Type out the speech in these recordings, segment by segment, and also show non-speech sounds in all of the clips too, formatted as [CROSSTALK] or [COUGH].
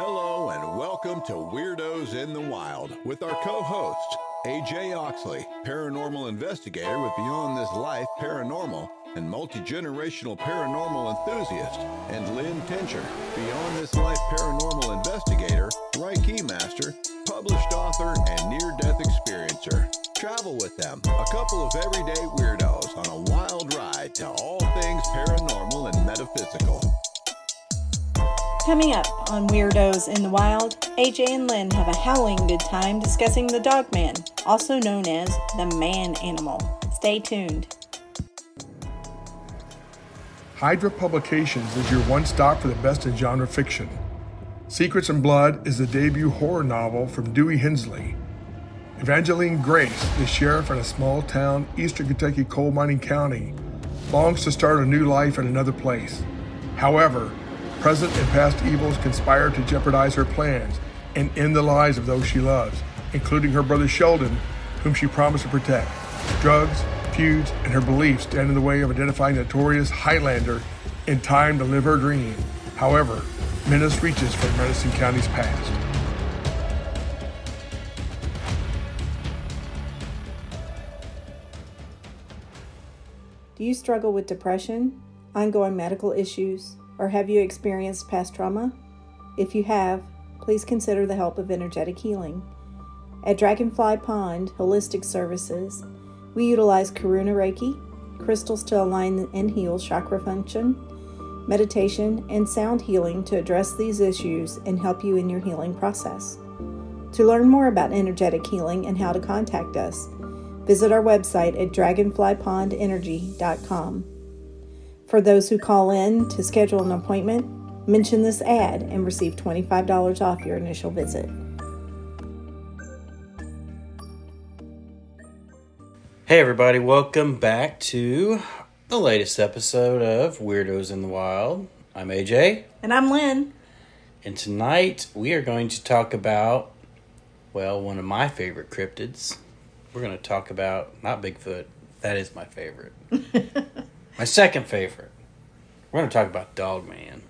Hello and welcome to Weirdos in the Wild with our co-host AJ Oxley, paranormal investigator with Beyond This Life Paranormal and multi-generational paranormal enthusiast, and Lynn Tincher, Beyond This Life paranormal investigator, Reiki master, published author, and near-death experiencer. Travel with them, a couple of everyday weirdos on a wild ride to all things paranormal and metaphysical. Coming up on Weirdos in the Wild, AJ and Lynn have a howling good time discussing the dog man, also known as the man animal. Stay tuned. Hydra Publications is your one stop for the best in genre fiction. Secrets and Blood is the debut horror novel from Dewey Hensley. Evangeline Grace, the sheriff in a small town, eastern Kentucky coal mining county, longs to start a new life in another place. However, present and past evils conspire to jeopardize her plans and end the lives of those she loves, including her brother Sheldon, whom she promised to protect. Drugs, feuds, and her beliefs stand in the way of identifying the notorious Highlander in time to live her dream. However, menace reaches from Madison County's past. Do you struggle with depression, ongoing medical issues, or have you experienced past trauma? If you have, please consider the help of energetic healing. At Dragonfly Pond Holistic Services, we utilize Karuna Reiki, crystals to align and heal chakra function, meditation, and sound healing to address these issues and help you in your healing process. To learn more about energetic healing and how to contact us, visit our website at dragonflypondenergy.com. For those who call in to schedule an appointment, mention this ad and receive $25 off your initial visit. Hey, everybody, welcome back to the latest episode of Weirdos in the Wild. I'm AJ, And I'm Lynn. and tonight we are going to talk about, well, one of my favorite cryptids. We're going to talk about, not Bigfoot, that is my favorite. [LAUGHS] my second favorite. We're going to talk about Dogman.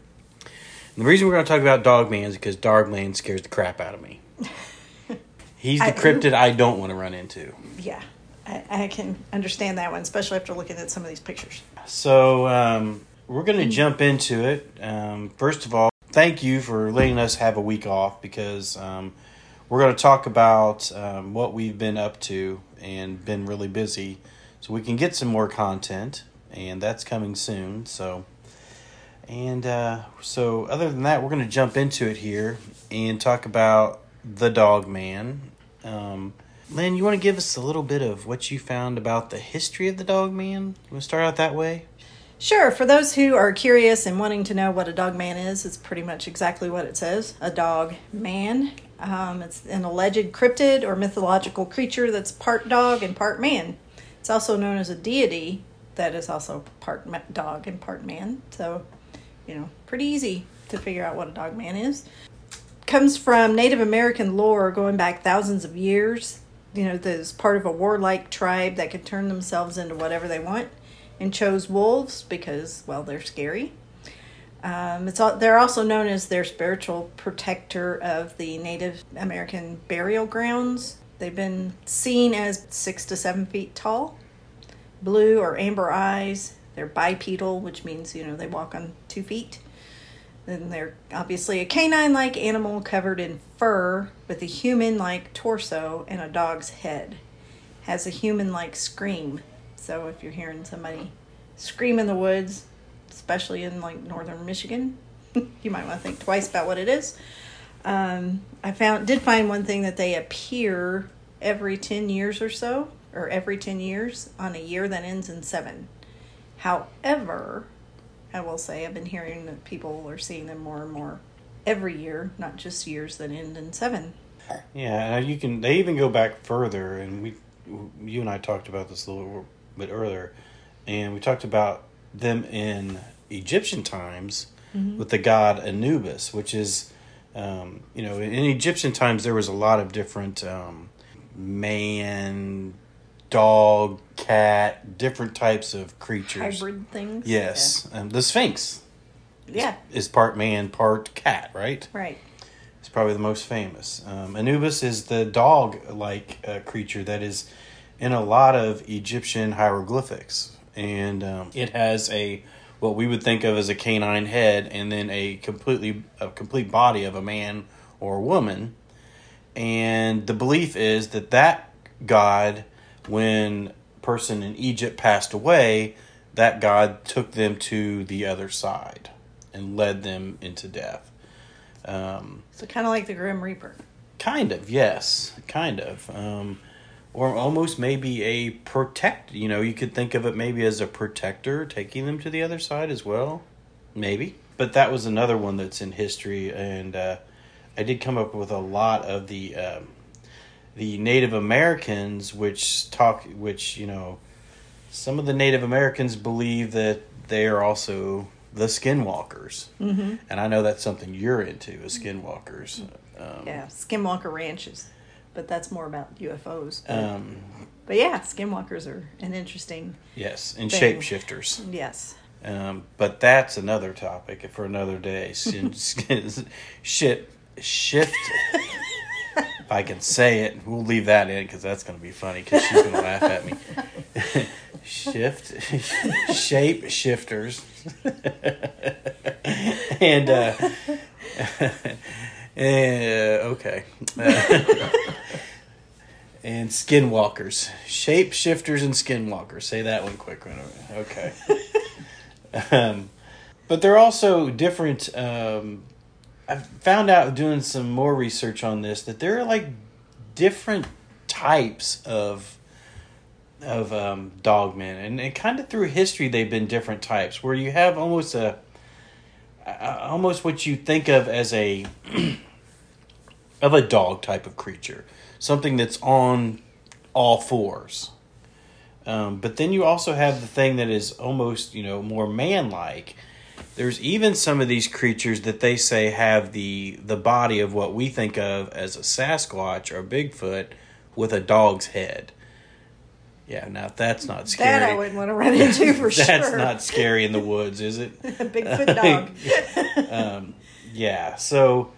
And the reason we're going to talk about Dog Man is because Dog Man scares the crap out of me. [LAUGHS] He's the I- cryptid I don't want to run into. Yeah, I, I can understand that one, especially after looking at some of these pictures. So um, we're going to jump into it. Um, first of all, thank you for letting us have a week off because um, we're going to talk about um, what we've been up to and been really busy, so we can get some more content, and that's coming soon. So. And uh, so, other than that, we're going to jump into it here and talk about the Dog Man. Um, Lynn, you want to give us a little bit of what you found about the history of the Dog Man? You want to start out that way? Sure, for those who are curious and wanting to know what a dog man is, it's pretty much exactly what it says a dog man. Um, it's an alleged cryptid or mythological creature that's part dog and part man. It's also known as a deity that is also part dog and part man. So, you know, pretty easy to figure out what a dog man is. Comes from Native American lore going back thousands of years. You know, there's part of a warlike tribe that could turn themselves into whatever they want and chose wolves because, well, they're scary. Um, it's all, they're also known as their spiritual protector of the Native American burial grounds. They've been seen as six to seven feet tall, blue or amber eyes. They're bipedal, which means you know they walk on two feet. Then they're obviously a canine-like animal covered in fur with a human-like torso and a dog's head. Has a human-like scream. So if you're hearing somebody scream in the woods, especially in like northern Michigan, [LAUGHS] you might want to think twice about what it is. Um, I found did find one thing that they appear every ten years or so, or every ten years on a year that ends in seven. However, I will say I've been hearing that people are seeing them more and more every year, not just years that end in seven. Yeah, you can. They even go back further, and we, you and I talked about this a little bit earlier, and we talked about them in Egyptian times with the god Anubis, which is, um, you know, in Egyptian times there was a lot of different um, man, dog, cat, different types of creatures. Hybrid things. Yes, um, the Sphinx Yeah. is part man, part cat, right? Right. It's probably the most famous. Um, Anubis is the dog-like uh, creature that is in a lot of Egyptian hieroglyphics, and um, it has a what we would think of as a canine head, and then a completely a complete body of a man or a woman. And the belief is that that god, when person in Egypt passed away, that god took them to the other side and led them into death. Um, So kind of like the Grim Reaper. Kind of, yes, kind of, um, or almost maybe a protect. You know, you could think of it maybe as a protector taking them to the other side as well, maybe. But that was another one that's in history, and uh, I did come up with a lot of the um, the Native Americans, which talk, which you know, some of the Native Americans believe that they are also the skinwalkers, mm-hmm. and I know that's something you're into, is skinwalkers. Um, Yeah, Skinwalker Ranches. But that's more about UFOs. But, um, but yeah, Skinwalkers are an interesting. Yes, and thing. shapeshifters. Yes. Um, but that's another topic for another day. [LAUGHS] Shit, shift. [LAUGHS] if I can say it, we'll leave that in because that's going to be funny because she's going to laugh at me. [LAUGHS] Shift, [LAUGHS] shape shifters, [LAUGHS] and uh, eh, okay. and skinwalkers, shape shifters, and skinwalkers. Say that one quick. One. Okay. um, but they're also different. Um, I found out doing some more research on this that there are like different types of of um, dogmen, and, and kind of through history they've been different types. Where you have almost a almost what you think of as a [CLEARS THROAT] of a dog type of creature, something that's on all fours. Um, but then you also have the thing that is almost, you know, more man-like. There's even some of these creatures that they say have the the body of what we think of as a Sasquatch or Bigfoot with a dog's head. Yeah, now that's not scary. That I wouldn't want to run into [LAUGHS] for that's sure. not scary in the woods, is it? [LAUGHS] Bigfoot dog. [LAUGHS] Yeah. So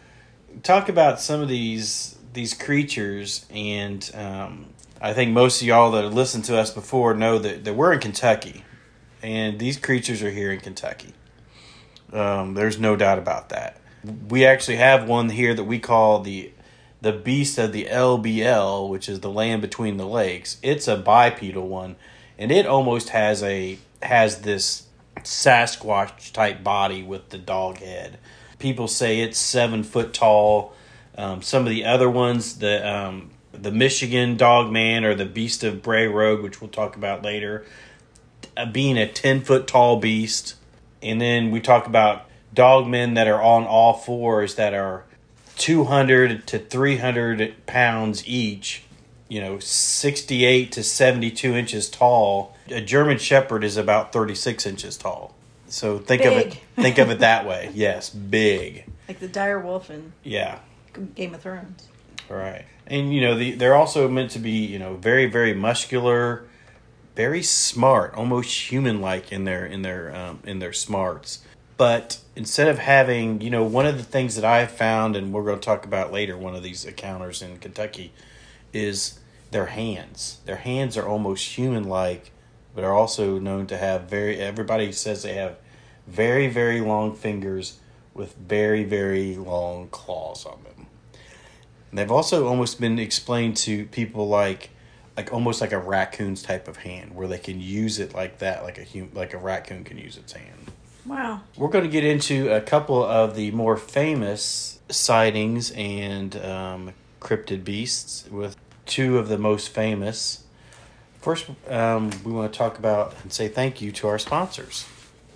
talk about some of these these creatures, and um, I think most of y'all that have listened to us before know that, that we're in Kentucky, and these creatures are here in Kentucky. Um, there's no doubt about that. We actually have one here that we call the the beast of the LBL, which is the land between the lakes. It's a bipedal one, and it almost has a has this Sasquatch type body with the dog head. People say it's seven foot tall. Um, some of the other ones, the um, the Michigan Dog Man or the Beast of Bray Road, which we'll talk about later, being a ten foot tall beast. And then we talk about dogmen that are on all fours that are 200 to 300 pounds each, you know, 68 to 72 inches tall. A German Shepherd is about 36 inches tall. So think of it Big. [LAUGHS] think of it that way. [LAUGHS] Yes, big. like the dire wolf in Yeah. Game of Thrones. Right. And you know, the, they're also meant to be, you know, very very muscular, very smart, almost human-like in their in their um, in their smarts. But instead of having, you know, one of the things that I found and we're going to talk about later one of these encounters in Kentucky is their hands. Their hands are almost human-like, but are also known to have very everybody says they have very very long fingers with very very long claws on them. And they've also almost been explained to people like like almost like a raccoon's type of hand where they can use it like that like a hum- like a raccoon can use its hand. Wow. We're going to get into a couple of the more famous sightings and um, cryptid beasts with two of the most famous. First, um, we want to talk about and say thank you to our sponsors.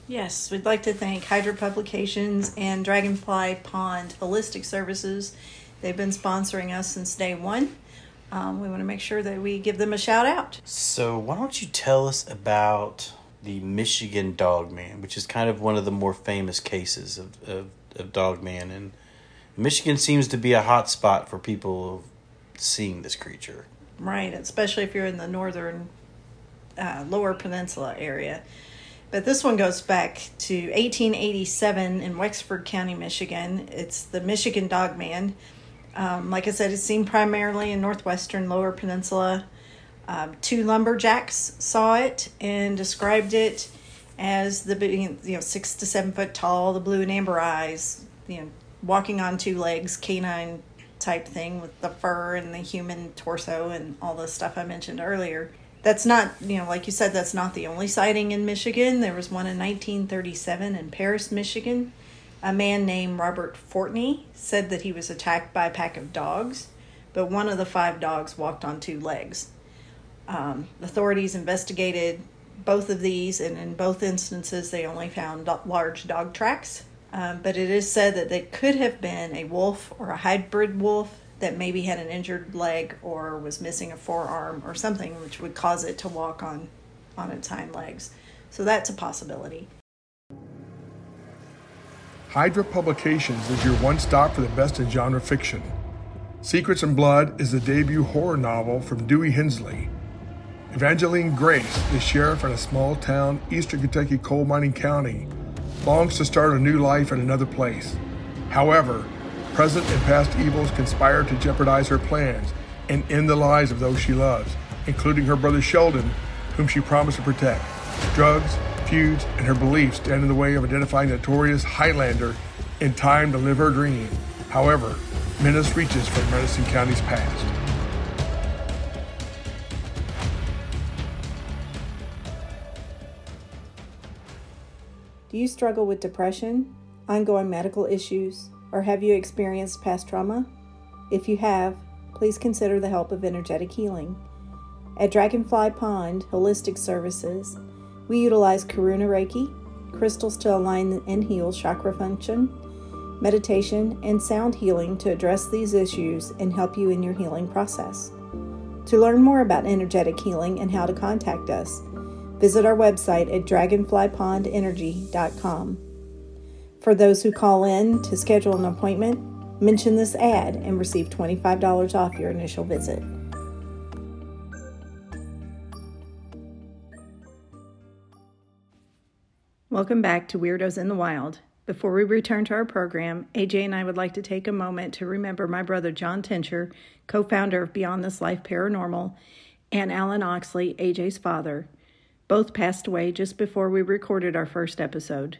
Yes, we'd like to thank Hydra Publications and Dragonfly Pond Holistic Services. They've been sponsoring us since day one. Um, we want to make sure that we give them a shout out. So, why don't you tell us about the Michigan Dog Man, which is kind of one of the more famous cases of, of, of Dog Man. And Michigan seems to be a hot spot for people seeing this creature. Right, especially if you're in the northern uh, lower peninsula area. But this one goes back to 1887 in Wexford County, Michigan. It's the Michigan Dog Man. Um, like I said, it's seen primarily in northwestern Lower Peninsula. Um, two lumberjacks saw it and described it as the you know six to seven foot tall, the blue and amber eyes, you know, walking on two legs, canine type thing with the fur and the human torso and all the stuff I mentioned earlier. That's not, you know, like you said, that's not the only sighting in Michigan. There was one in 1937 in Paris, Michigan. A man named Robert Fortney said that he was attacked by a pack of dogs, but one of the five dogs walked on two legs. Um, authorities investigated both of these, and in both instances, they only found large dog tracks. Um, but it is said that they could have been a wolf or a hybrid wolf that maybe had an injured leg or was missing a forearm or something which would cause it to walk on on its hind legs. So that's a possibility. Hydra Publications is your one stop for the best in genre fiction. Secrets and Blood is the debut horror novel from Dewey Hensley. Evangeline Grace, the sheriff in a small town, eastern Kentucky coal mining county, longs to start a new life in another place. However, present and past evils conspire to jeopardize her plans and end the lives of those she loves, including her brother Sheldon, whom she promised to protect. Drugs, feuds, and her beliefs stand in the way of identifying the notorious Highlander in time to live her dream. However, menace reaches from Madison County's past. Do you struggle with depression, ongoing medical issues, or have you experienced past trauma? If you have, please consider the help of energetic healing. At Dragonfly Pond Holistic Services, we utilize Karuna Reiki, crystals to align and heal chakra function, meditation, and sound healing to address these issues and help you in your healing process. To learn more about energetic healing and how to contact us, Visit our website at dragonflypondenergy.com. For those who call in to schedule an appointment, mention this ad and receive $25 off your initial visit. Welcome back to Weirdos in the Wild. Before we return to our program, AJ and I would like to take a moment to remember my brother John Tincher, co founder of Beyond This Life Paranormal, and Alan Oxley, AJ's father. Both passed away just before we recorded our first episode.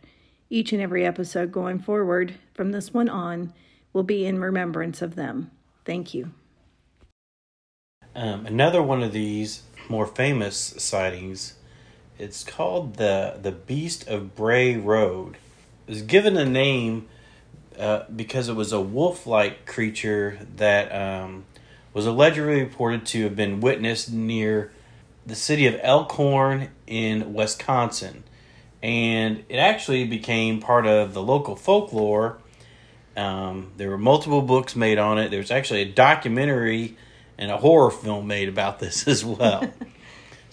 Each and every episode going forward from this one on will be in remembrance of them. Thank you. Um, another one of these more famous sightings, it's called the the Beast of Bray Road. It was given a name uh, because it was a wolf-like creature that um, was allegedly reported to have been witnessed near the city of Elkhorn in Wisconsin. And it actually became part of the local folklore. Um, there were multiple books made on it. There's actually a documentary and a horror film made about this [LAUGHS] as well.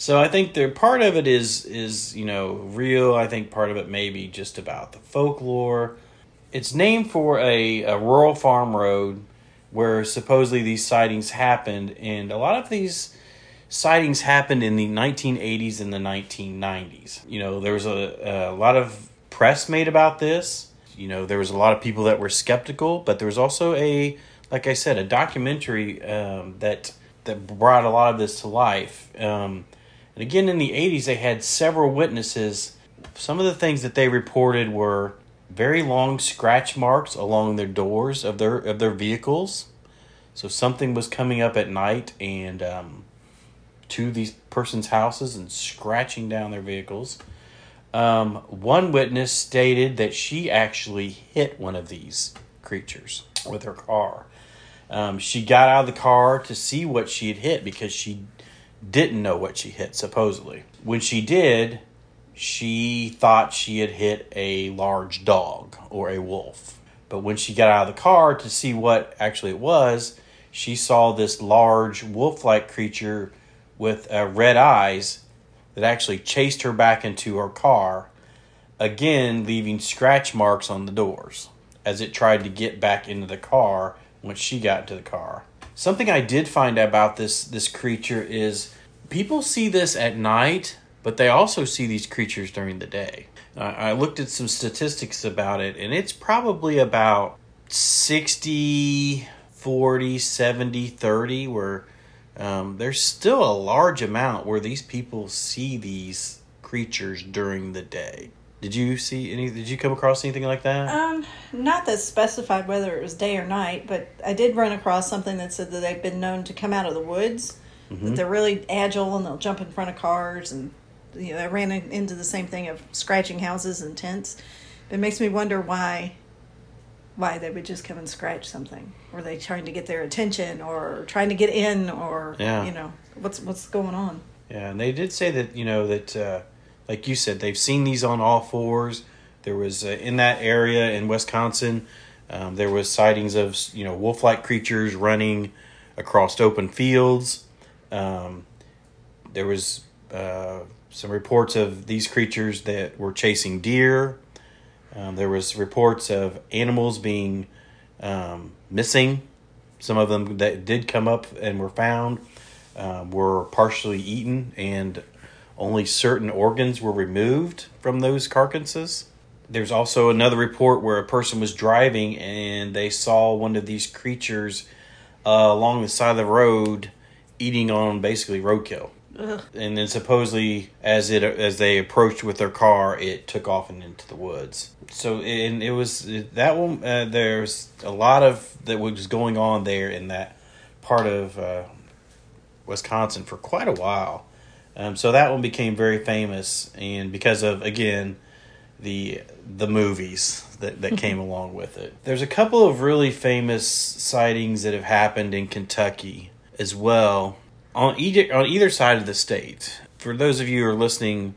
So I think there part of it is is you know real. I think part of it may be just about the folklore. It's named for a, a rural farm road where supposedly these sightings happened, and a lot of these sightings happened in the 1980s and the 1990s. You know, there was a, a lot of press made about this. You know, there was a lot of people that were skeptical, but there was also a, like I said, a documentary um, that that brought a lot of this to life. Um, and again, in the 80s, they had several witnesses. Some of the things that they reported were very long scratch marks along their doors of their of their vehicles. So something was coming up at night and um, to these persons' houses and scratching down their vehicles. Um, one witness stated that she actually hit one of these creatures with her car. Um, she got out of the car to see what she had hit because she didn't know what she hit, supposedly. When she did, she thought she had hit a large dog or a wolf. But when she got out of the car to see what actually it was, she saw this large wolf like creature with uh, red eyes that actually chased her back into her car, again leaving scratch marks on the doors as it tried to get back into the car when she got into the car. Something I did find about this this creature is people see this at night but they also see these creatures during the day. Uh, I looked at some statistics about it, and it's probably about 60, 40, 70, 30, where um, there's still a large amount where these people see these creatures during the day. Did you see any? Did you come across anything like that? Um, not that specified whether it was day or night, but I did run across something that said that they've been known to come out of the woods. That they're really agile and they'll jump in front of cars, and you know, I ran in- into the same thing of scratching houses and tents. It makes me wonder why, why they would just come and scratch something. Were they trying to get their attention, or trying to get in, or Yeah. you know, what's what's going on? Yeah, and they did say that you know that, uh, like you said, they've seen these on all fours. There was uh, in that area in Wisconsin, um, there was sightings of you know wolf-like creatures running across open fields. Um, there was uh, some reports of these creatures that were chasing deer. Um, there was reports of animals being um, missing. Some of them that did come up and were found um, were partially eaten, and only certain organs were removed from those carcasses. There's also another report where a person was driving and they saw one of these creatures uh, along the side of the road eating on basically roadkill. And then supposedly, as it as they approached with their car, it took off and into the woods. So and it was that one. Uh, there's a lot of that was going on there in that part of uh, Wisconsin for quite a while. Um, so that one became very famous, and because of again the the movies that, that came [LAUGHS] along with it. There's a couple of really famous sightings that have happened in Kentucky as well on either on either side of the state. For those of you who are listening,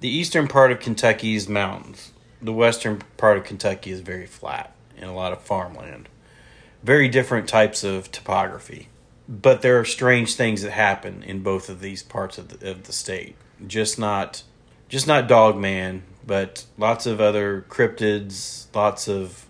the eastern part of Kentucky is mountains. The western part of Kentucky is very flat and a lot of farmland. Very different types of topography. But there are strange things that happen in both of these parts of the, of the state. Just not just not Dogman, but lots of other cryptids, lots of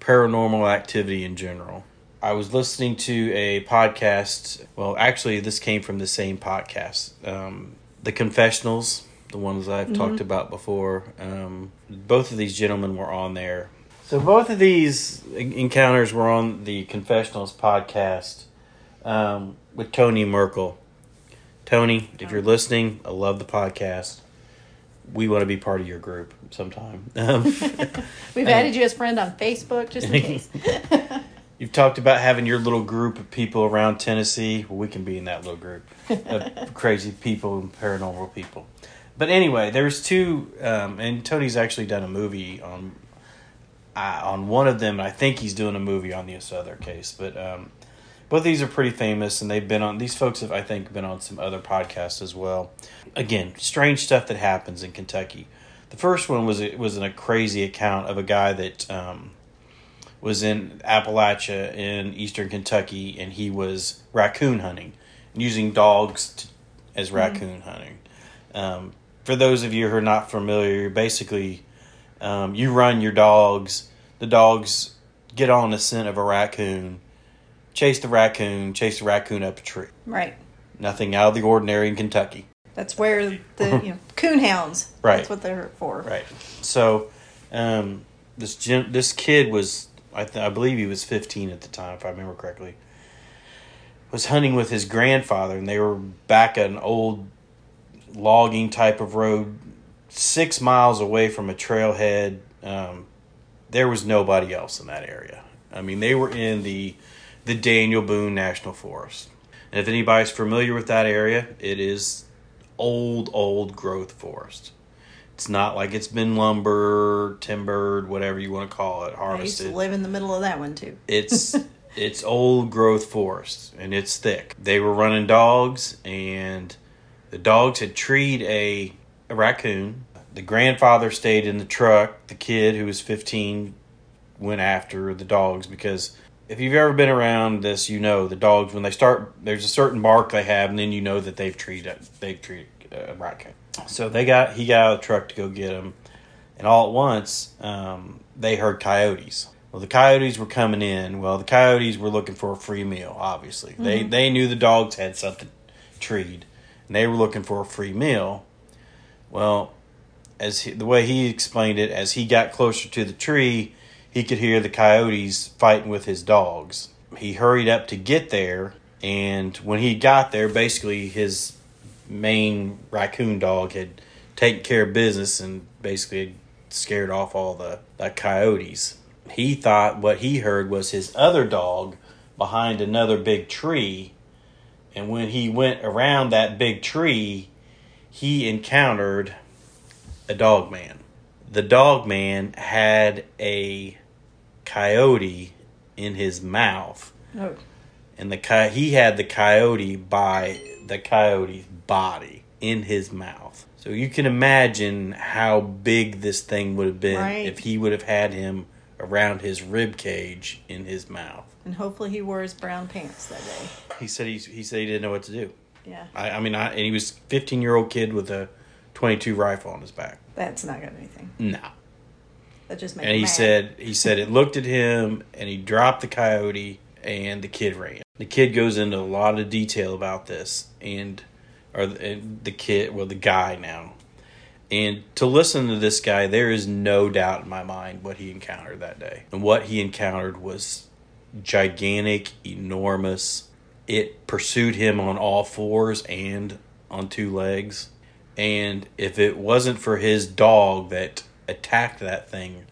paranormal activity in general. I was listening to a podcast. Well, actually, this came from the same podcast, um, The Confessionals, the ones I've talked about before. Um, both of these gentlemen were on there. So both of these encounters were on the Confessionals podcast um, with Tony Merkel. Tony, if you're listening, I love the podcast. We want to be part of your group sometime. [LAUGHS] Um, [LAUGHS] We've added you as friend on Facebook just in case. [LAUGHS] You've talked about having your little group of people around Tennessee. Well, we can be in that little group of crazy people and paranormal people. But anyway, there's two, um, and Tony's actually done a movie on uh, on one of them. I think he's doing a movie on this other case. But um, both these are pretty famous, and they've been on. These folks have, I think, been on some other podcasts as well. Again, strange stuff that happens in Kentucky. The first one was it was a crazy account of a guy that. Um, was in Appalachia in eastern Kentucky, and he was raccoon hunting, using dogs to, as raccoon hunting. Um, for those of you who are not familiar, basically, um, you run your dogs. The dogs get on the scent of a raccoon, chase the raccoon, chase the raccoon up a tree. right. Nothing out of the ordinary in Kentucky. That's where the [LAUGHS] you know, coon hounds. Right. That's what they're for. Right. So, um, this gen- this kid was, I, th- I believe he was 15 at the time, if I remember correctly. Was hunting with his grandfather, and they were back at an old logging type of road, six miles away from a trailhead. Um, there was nobody else in that area. I mean, they were in the the Daniel Boone National Forest. And if anybody's familiar with that area, it is old, old growth forest. It's not like it's been lumber, timbered, whatever you want to call it, harvested. I used to live in the middle of that one too. It's [LAUGHS] it's old growth forest and it's thick. They were running dogs and the dogs had treed a, a raccoon. The grandfather stayed in the truck. The kid who was 15 went after the dogs because if you've ever been around this, you know the dogs when they start there's a certain bark they have and then you know that they've treated they've treated a raccoon. So they got he got out of the truck to go get him, and all at once um, they heard coyotes. Well, the coyotes were coming in. Well, the coyotes were looking for a free meal. Obviously, they they knew the dogs had something treed, and they were looking for a free meal. Well, as he, the way he explained it, as he got closer to the tree, he could hear the coyotes fighting with his dogs. He hurried up to get there, and when he got there, basically his main raccoon dog had taken care of business and basically scared off all the, the coyotes. He thought what he heard was his other dog behind another big tree, and when he went around that big tree, he encountered a dog man. The dog man had a coyote in his mouth, Oh, and the coy- he had the coyote by the coyote's body in his mouth. So you can imagine how big this thing would have been Right. if he would have had him around his rib cage in his mouth. and hopefully he wore his brown pants that day. He said he, he said he didn't know what to do. Yeah, I, I mean, I, and he was fifteen year old kid with a twenty two rifle on his back. that's not gonna anything. No. That just makes. And he mad. said he said it looked at him and he dropped the coyote and the kid ran. The kid goes into a lot of detail about this and or the, and the kid well the guy now. And to listen to this guy, there is no doubt in my mind what he encountered that day. And what he encountered was gigantic, enormous. It pursued him on all fours and on two legs. And if it wasn't for his dog that attacked that thing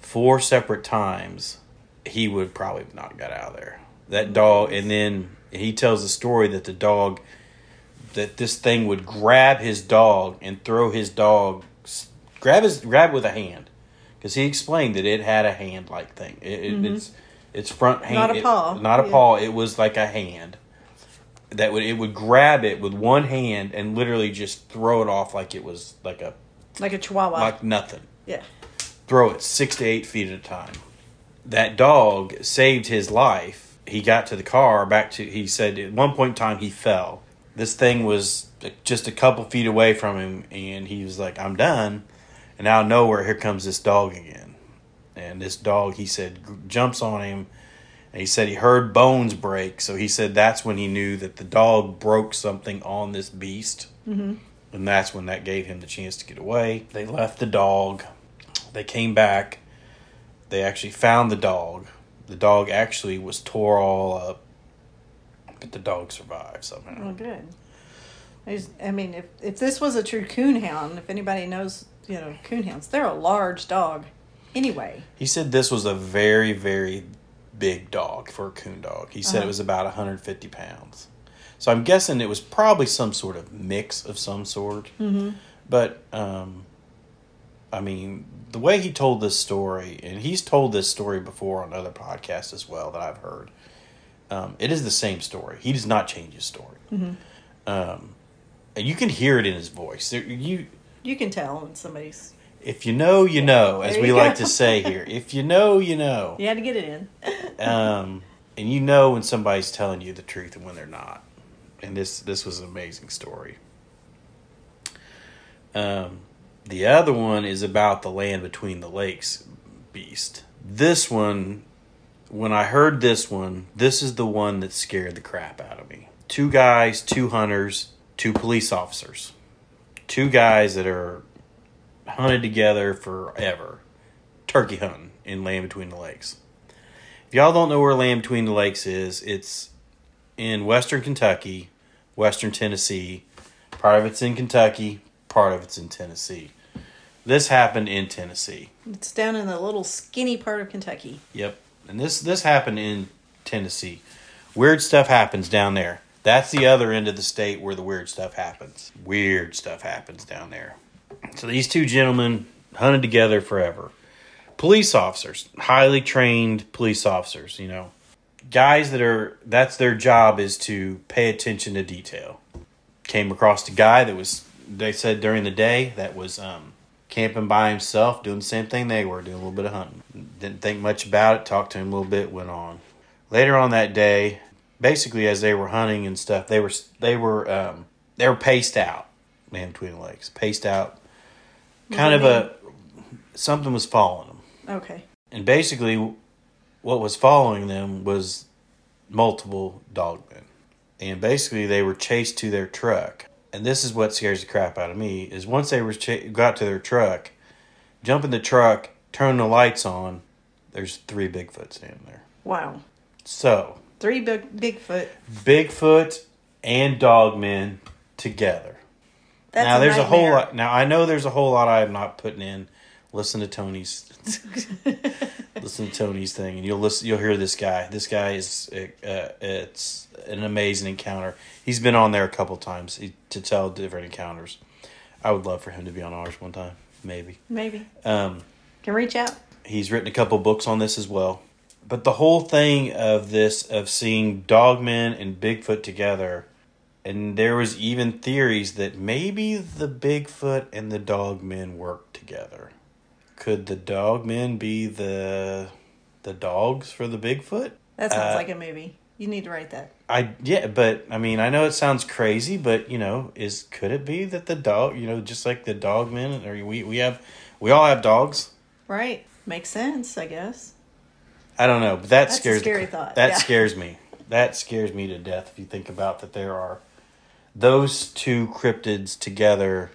four separate times, he would probably not got out of there. That dog, and then he tells the story that the dog, that this thing would grab his dog and throw his dog, grab his grab with a hand, because he explained that it had a hand like thing. It, it, It's its front hand, Mm-hmm. Not a it- paw. not a Yeah. paw. It was like a hand that would it would grab it with one hand and literally just throw it off like it was like a like a chihuahua. like nothing. Yeah, Throw it six to eight feet at a time. That dog saved his life. He got to the car back to he said at one point in time he fell. This thing was just a couple feet away from him and he was like, I'm done. And out of nowhere here comes this dog again. And this dog he said jumps on him and he said he heard bones break. So he said that's when he knew that the dog broke something on this beast. Mm-hmm. And that's when that gave him the chance to get away. They left the dog. They came back. They actually found the dog. The dog actually was tore all up, but the dog survived somehow. well, good. He's- I mean, if if this was a true coonhound, if anybody knows, you know, coonhounds, they're a large dog. Anyway, He said this was a very, very big dog for a coon dog. He said Uh-huh. it was about 150 pounds. So I'm guessing it was probably some sort of mix of some sort. Mm-hmm. But, um, I mean, the way he told this story, and he's told this story before on other podcasts as well that I've heard, um, it is the same story. He does not change his story. Um, and you can hear it in his voice. There, you you can tell when somebody's. if you know, you know, as we like to say here. If you know, you know. You had to get it in. [LAUGHS] Um, and you know when somebody's telling you the truth and when they're not. And this this was an amazing story. Um, the other one is about the land between the lakes beast. This one, when I heard this one, this is the one that scared the crap out of me. Two guys, two hunters, two police officers. Two guys that are hunted together forever. Turkey hunting in Land Between the Lakes. If y'all don't know where Land Between the Lakes is, it's in western Kentucky, western Tennessee. Part of it's in Kentucky, part of it's in Tennessee. This happened in Tennessee. It's down in the little skinny part of Kentucky. Yep. And this this happened in Tennessee. Weird stuff happens down there. That's the other end of the state where the weird stuff happens. Weird stuff happens down there. So these two gentlemen hunted together forever. Police officers, highly trained police officers, you know. Guys that are that's their job is to pay attention to detail. Came across a guy that was they said during the day that was um camping by himself, doing the same thing they were, doing a little bit of hunting. Didn't think much about it, talked to him a little bit, went on. Later on that day, basically as they were hunting and stuff, they were they were um, they were paced out, man, between the lakes, paced out. Kind of that a something was following them, Okay. and basically, what was following them was multiple dogmen, and basically they were chased to their truck. And this is what scares the crap out of me, is once they were ch- got to their truck, jump in the truck, turn the lights on, there's three Bigfoot standing there. Wow. So, Three big Bigfoot. Bigfoot and Dogmen together. That's now a there's a whole lot. Now I know there's a whole lot I am not putting in. Listen to Tony's. [LAUGHS] listen to Tony's thing, and you'll listen. You'll hear this guy. This guy is. Uh, it's an amazing encounter. He's been on there a couple times to tell different encounters. I would love for him to be on ours one time, maybe. Maybe. Um, Can reach out. He's written a couple books on this as well. But the whole thing of this, of seeing Dogmen and Bigfoot together, and there was even theories that maybe the Bigfoot and the Dogmen worked together. Could the Dogmen be the the dogs for the Bigfoot? That sounds Uh, like a movie. You need to write that. I yeah, but I mean, I know it sounds crazy, but you know, is could it be that the dog, you know, just like the Dogmen, or we we have we all have dogs. Right. Makes sense, I guess. I don't know, but that That's a scares scary the, thought, That yeah. scares me. That scares me to death if you think about that there are those two cryptids together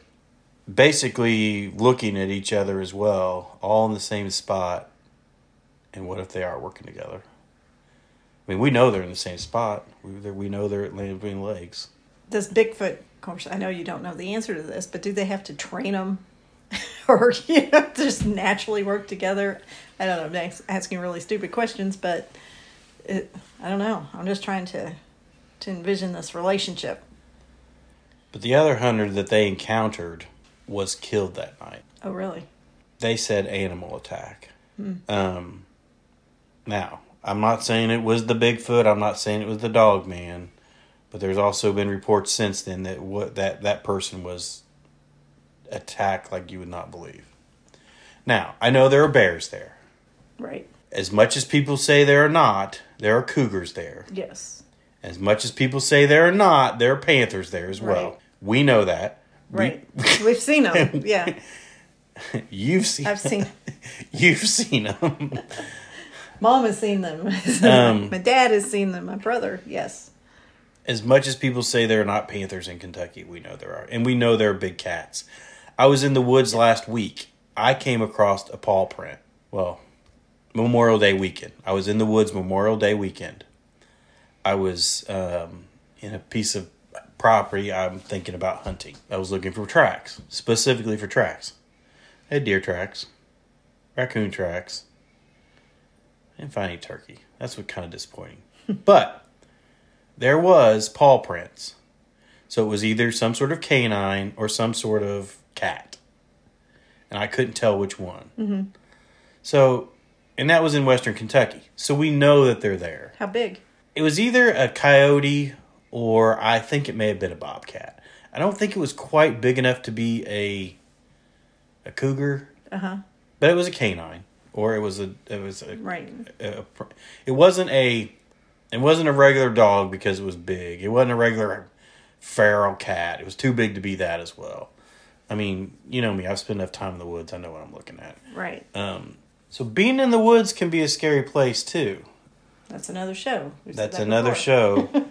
basically looking at each other as well, all in the same spot. And what if they are working together? I mean, we know they're in the same spot. We, we know they're at Land Between Lakes. Does Bigfoot, of course, I know you don't know the answer to this, but do they have to train them? [LAUGHS] or, you know, [LAUGHS] just naturally work together? I don't know. I'm asking really stupid questions, but it, I don't know. I'm just trying to, to envision this relationship. But the other hunter that they encountered was killed that night. Oh, really? they said animal attack. Um, now, I'm not saying it was the Bigfoot. I'm not saying it was the dog man, but there's also been reports since then that what that that person was attacked like you would not believe. Now, I know there are bears there. Right. As much as people say there are not, there are cougars there. Yes. As much as people say there are not, there are panthers there as well. We know that. We- Right. We've seen them. [LAUGHS] Yeah. you've seen. I've seen. [LAUGHS] You've seen them. Mom has seen them. [LAUGHS] Um, My dad has seen them. My brother, yes. as much as people say there are not panthers in Kentucky, we know there are. And we know there are big cats. I was in the woods last week. I came across a paw print. Well, Memorial Day weekend. I was in the woods Memorial Day weekend. I was um, in a piece of property I'm thinking about hunting. I was looking for tracks, specifically for tracks. I had deer tracks, raccoon tracks. I didn't find any turkey. That's what kind of disappointing. [LAUGHS] but there was paw prints. So it was either some sort of canine or some sort of cat. And I couldn't tell which one. Mm-hmm. So, and that was in western Kentucky. So we know that they're there. How big? It was either a coyote or I think it may have been a bobcat. I don't think it was quite big enough to be a a cougar, Uh huh. but it was a canine or it was a it was a Right. a, a- it wasn't a it wasn't a regular dog because it was big. It wasn't a regular feral cat. It was too big to be that as well. I mean, you know me. I've spent enough time in the woods. I know what I'm looking at. Right. Um, so being in the woods can be a scary place too. That's another show. That's that another before. show. [LAUGHS]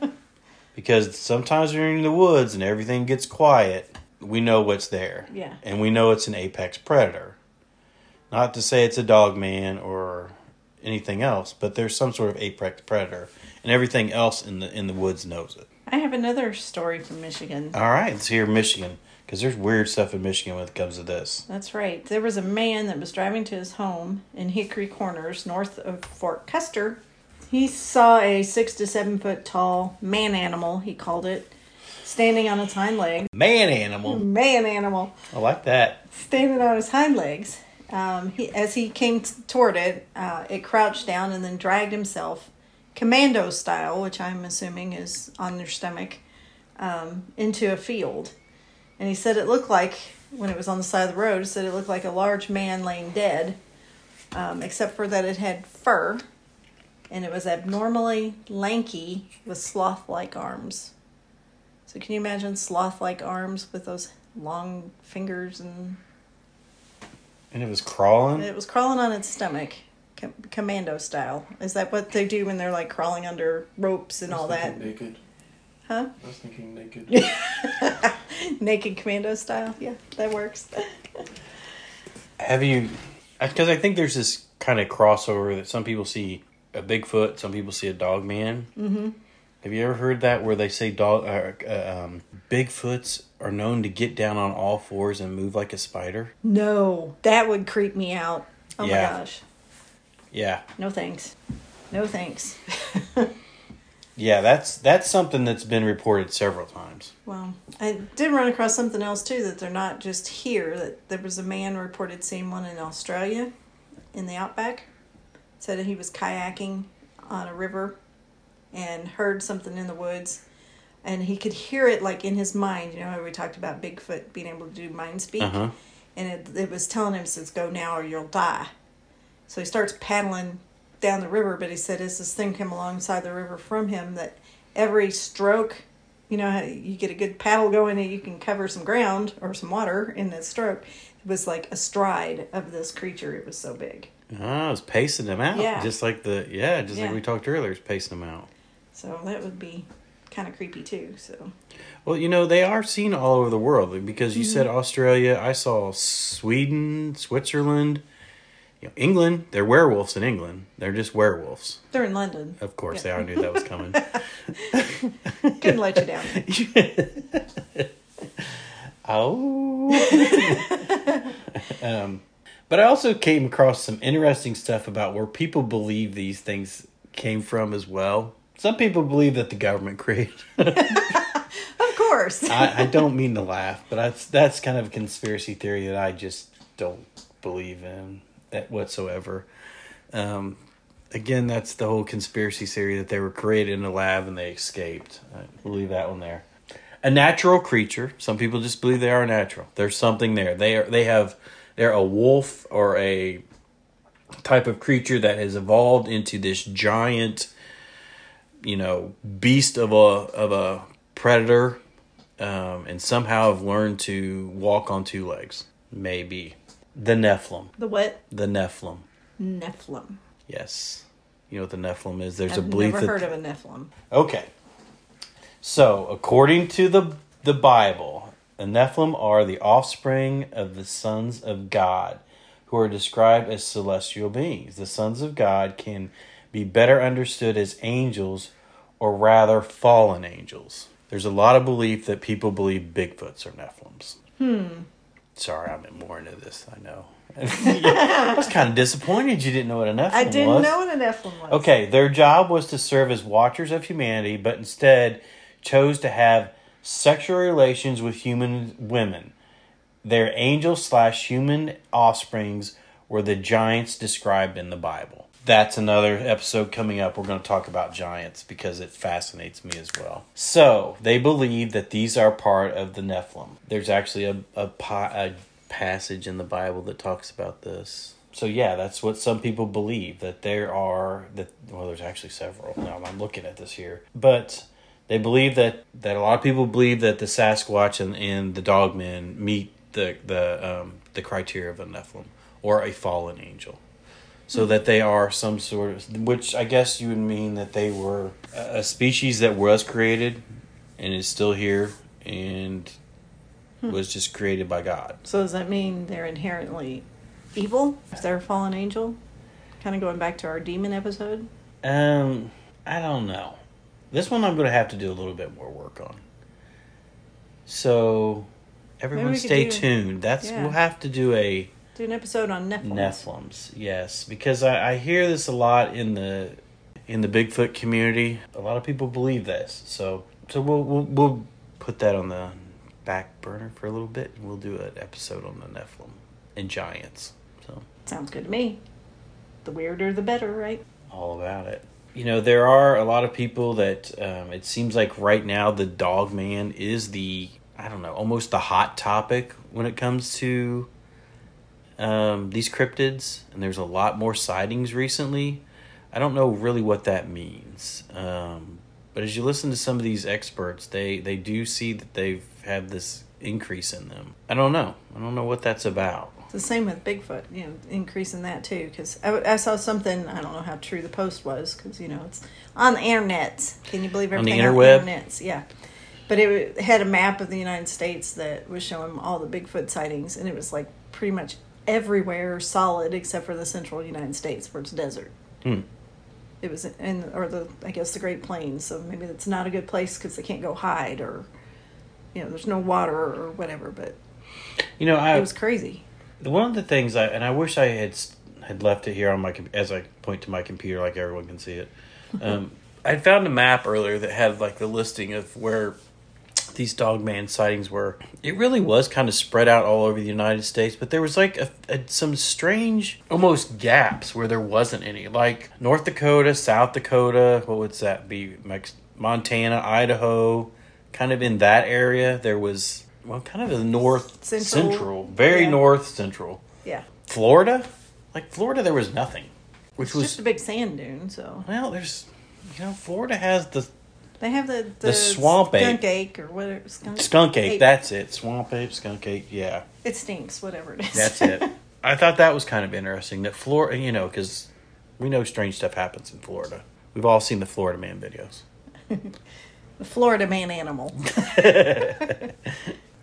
because sometimes when you're in the woods and everything gets quiet, we know what's there. Yeah. And we know it's an apex predator. Not to say it's a dog man or anything else, but there's some sort of apex predator, and everything else in the in the woods knows it. I have another story from Michigan. All right, let's hear Michigan because there's weird stuff in Michigan when it comes to this. That's right. There was a man that was driving to his home in Hickory Corners, north of Fort Custer. He saw a six to seven foot tall man animal, he called it, standing on its hind legs. Man animal, Man animal. I like that. standing on his hind legs. Um, he, as he came t- toward it, uh, it crouched down and then dragged himself, commando style, which I'm assuming is on their stomach, um, into a field. And he said it looked like, when it was on the side of the road, he said it looked like a large man laying dead, um, except for that it had fur, and it was abnormally lanky with sloth like arms. So, can you imagine sloth like arms with those long fingers and And it was crawling. it was crawling on its stomach, com- commando style. Is that what they do when they're like crawling under ropes and all that? Naked. Huh? I was thinking naked. [LAUGHS] Naked commando style. Yeah, that works. [LAUGHS] Have you? Uh, because I think there's this kind of crossover that some people see a Bigfoot, some people see a dog man. Mm-hmm. Have you ever heard that where they say dog uh, uh, um, Bigfoots are known to get down on all fours and move like a spider? No, that would creep me out. Oh Yeah. my gosh. Yeah, No thanks. No thanks. [LAUGHS] yeah. That's that's something that's been reported several times. Well, I did run across something else too that they're not just here. That there was a man reported seeing one in Australia, in the outback. Said that he was kayaking on a river, and heard something in the woods, and he could hear it like in his mind. You know, how we talked about Bigfoot being able to do mind speak, Uh-huh. and it, it was telling him, "says Go now or you'll die." So he starts paddling down the river, but he said as this thing came alongside the river from him, that every stroke, you know, you get a good paddle going and you can cover some ground or some water in that stroke. It was like a stride of this creature. It was so big. Oh, it's pacing them out. Yeah. Just like the yeah, just like we talked earlier, it's pacing them out. So that would be kind of creepy too. So Well, you know, they are seen all over the world because you said Mm-hmm. Australia. I saw Sweden, Switzerland, you know, England. They're werewolves in England. They're just werewolves. they're in London. Of course, they. I knew that was coming. [LAUGHS] Couldn't let you down. [LAUGHS] oh. [LAUGHS] um, but I also came across some interesting stuff about where people believe these things came from as well. Some people believe that the government [LAUGHS] created. [LAUGHS] Of course. I, I don't mean to laugh, but that's that's kind of a conspiracy theory that I just don't believe in that whatsoever. Um, again, that's the whole conspiracy theory that they were created in a lab and they escaped. I believe that one there. A natural creature. Some people just believe they are natural. There's something there. They are. They have. They're a wolf or a type of creature that has evolved into this giant, you know, beast of a of a predator, um, and somehow have learned to walk on two legs. Maybe the Nephilim. the what? The Nephilim. Nephilim. Yes, you know what the Nephilim is. There's a I've belief never that heard of a Nephilim. Okay. So, according to the the Bible, the Nephilim are the offspring of the sons of God, who are described as celestial beings. The sons of God can be better understood as angels, or rather, fallen angels. There's a lot of belief that people believe Bigfoots are Nephilims. Hmm. Sorry, I'm more into this. I know. [LAUGHS] I was kind of disappointed you didn't know what a Nephilim was. I didn't was. know what a Nephilim was. Okay, their job was to serve as watchers of humanity, but instead chose to have sexual relations with human women. Their angel slash human offsprings were the giants described in the Bible. That's another episode coming up. We're going to talk about giants because it fascinates me as well. So, they believe that these are part of the Nephilim. There's actually a, a, a passage in the Bible that talks about this. So yeah, that's what some people believe that there are that well there's actually several. Now I'm looking at this here. But they believe that that a lot of people believe that the Sasquatch and, and the Dogmen meet the the um, the criteria of a Nephilim or a fallen angel. So that they are some sort of which I guess you would mean that they were a species that was created and is still here and was just created by God. So does that mean they're inherently evil if they're a fallen angel? Kind of going back to our demon episode. Um, I don't know. This one I'm going to have to do a little bit more work on. So, everyone stay do- tuned. That's yeah. we'll have to do a Do an episode on Nephilims. Nephilims. Yes, because I, I hear this a lot in the in the Bigfoot community. A lot of people believe this. So, so we'll we'll, we'll put that on the back burner for a little bit, and we'll do an episode on the Nephilim and giants. So. Sounds good to me. The weirder, the better, right? all about it. You know, there are a lot of people that um, it seems like right now the dog man is the, I don't know, almost the hot topic when it comes to um, these cryptids. And there's a lot more sightings recently. I don't know really what that means. Um, but as you listen to some of these experts, they, they do see that they've had this increase in them. I don't know. I don't know what that's about. It's the same with Bigfoot, you know, increasing that too. Because I, I saw something, I don't know how true the post was, because, you know, it's on the internet. Can you believe On the everything interweb? on the internets? Yeah. But it had a map of the United States that was showing all the Bigfoot sightings, and it was like pretty much everywhere solid except for the central United States where it's desert. Hmm. It was in, or the, I guess the Great Plains, so maybe that's not a good place because they can't go hide or, you know, there's no water or whatever, but You know, I it was crazy. One of the things I and I wish I had had left it here on my as I point to my computer like everyone can see it. [LAUGHS] Um, I found a map earlier that had like the listing of where these dogman sightings were. It really was kind of spread out all over the United States, but there was like a, a, some strange, almost gaps where there wasn't any. Like North Dakota, South Dakota, what would that be? Montana, Idaho, kind of in that area. There was well, kind of the north Central. central, very Yeah. north central. Yeah. Florida, like Florida, there was nothing, which It's was just a big sand dune, so well. There's, you know, Florida has the they have the the, The swamp ape. skunk ache or whatever skunk, skunk ape. That's it. Swamp ape, skunk ape. Yeah, it stinks, whatever it is. that's it. [LAUGHS] I thought that was kind of interesting that Florida, you know, because we know strange stuff happens in Florida. We've all seen the Florida Man videos. [LAUGHS] the Florida man animal. [LAUGHS]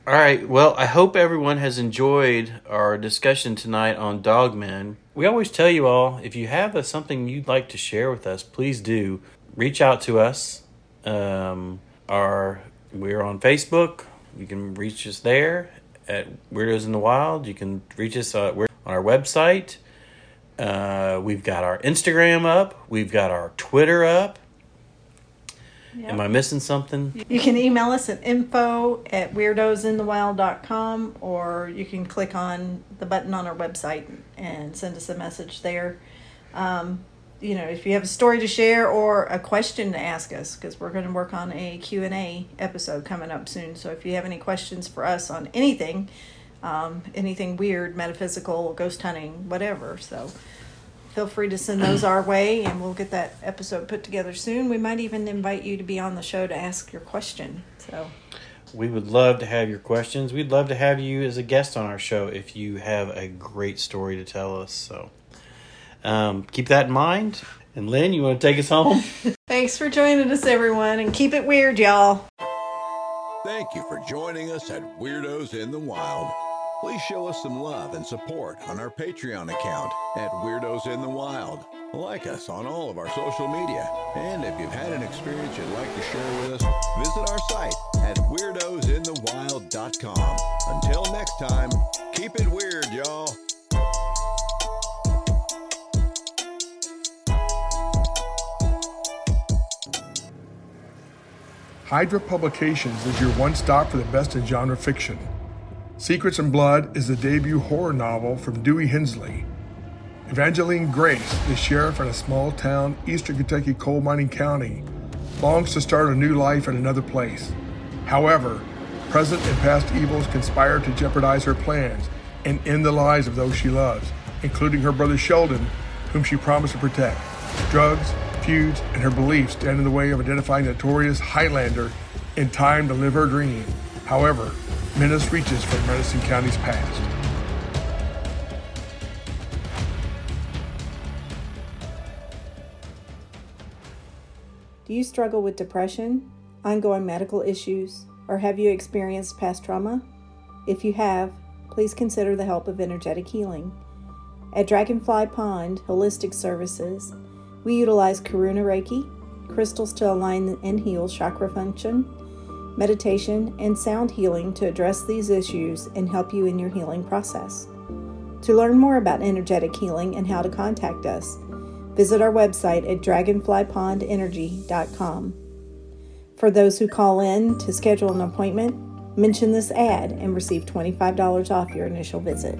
All right. Well, I hope everyone has enjoyed our discussion tonight on Dogmen. We always tell you all if you have a, something you'd like to share with us, please do reach out to us. Um, our we're on Facebook. You can reach us there at Weirdos in the Wild. You can reach us uh, on our website. Uh, we've got our Instagram up. We've got our Twitter up. Am I missing something? You can email us at info at weirdosinthewild.com or you can click on the button on our website and send us a message there. Um, you know, if you have a story to share or a question to ask us, because we're going to work on a Q&A episode coming up soon. So if you have any questions for us on anything, um, anything weird, metaphysical, ghost hunting, whatever, so feel free to send those our way and we'll get that episode put together soon. We might even invite you to be on the show to ask your question. So We would love to have your questions. We'd love to have you as a guest on our show if you have a great story to tell us. So um, keep that in mind. And Lynn, you want to take us home? [LAUGHS] thanks for joining us, everyone, and keep it weird, y'all. Thank you for joining us at Weirdos in the Wild. Please show us some love and support on our Patreon account at Weirdos in the Wild. Like us on all of our social media. And if you've had an experience you'd like to share with us, visit our site at weirdosinthewild.com. Until next time, keep it weird, y'all. Hydra Publications is your one stop for the best in genre fiction. Secrets and Blood is the debut horror novel from Dewey Hensley. Evangeline Grace, the sheriff in a small town, eastern Kentucky coal mining county, longs to start a new life in another place. However, present and past evils conspire to jeopardize her plans and end the lives of those she loves, including her brother Sheldon, whom she promised to protect. Drugs, feuds, and her beliefs stand in the way of identifying the notorious Highlander in time to live her dream. However, menace reaches from Madison County's past. Do you struggle with depression, ongoing medical issues, or have you experienced past trauma? If you have, please consider the help of energetic healing. At Dragonfly Pond Holistic Services, we utilize Karuna Reiki, crystals to align and heal chakra function, meditation, and sound healing to address these issues and help you in your healing process. To learn more about energetic healing and how to contact us, visit our website at dragonflypondenergy.com. For those who call in to schedule an appointment, mention this ad and receive $25 off your initial visit.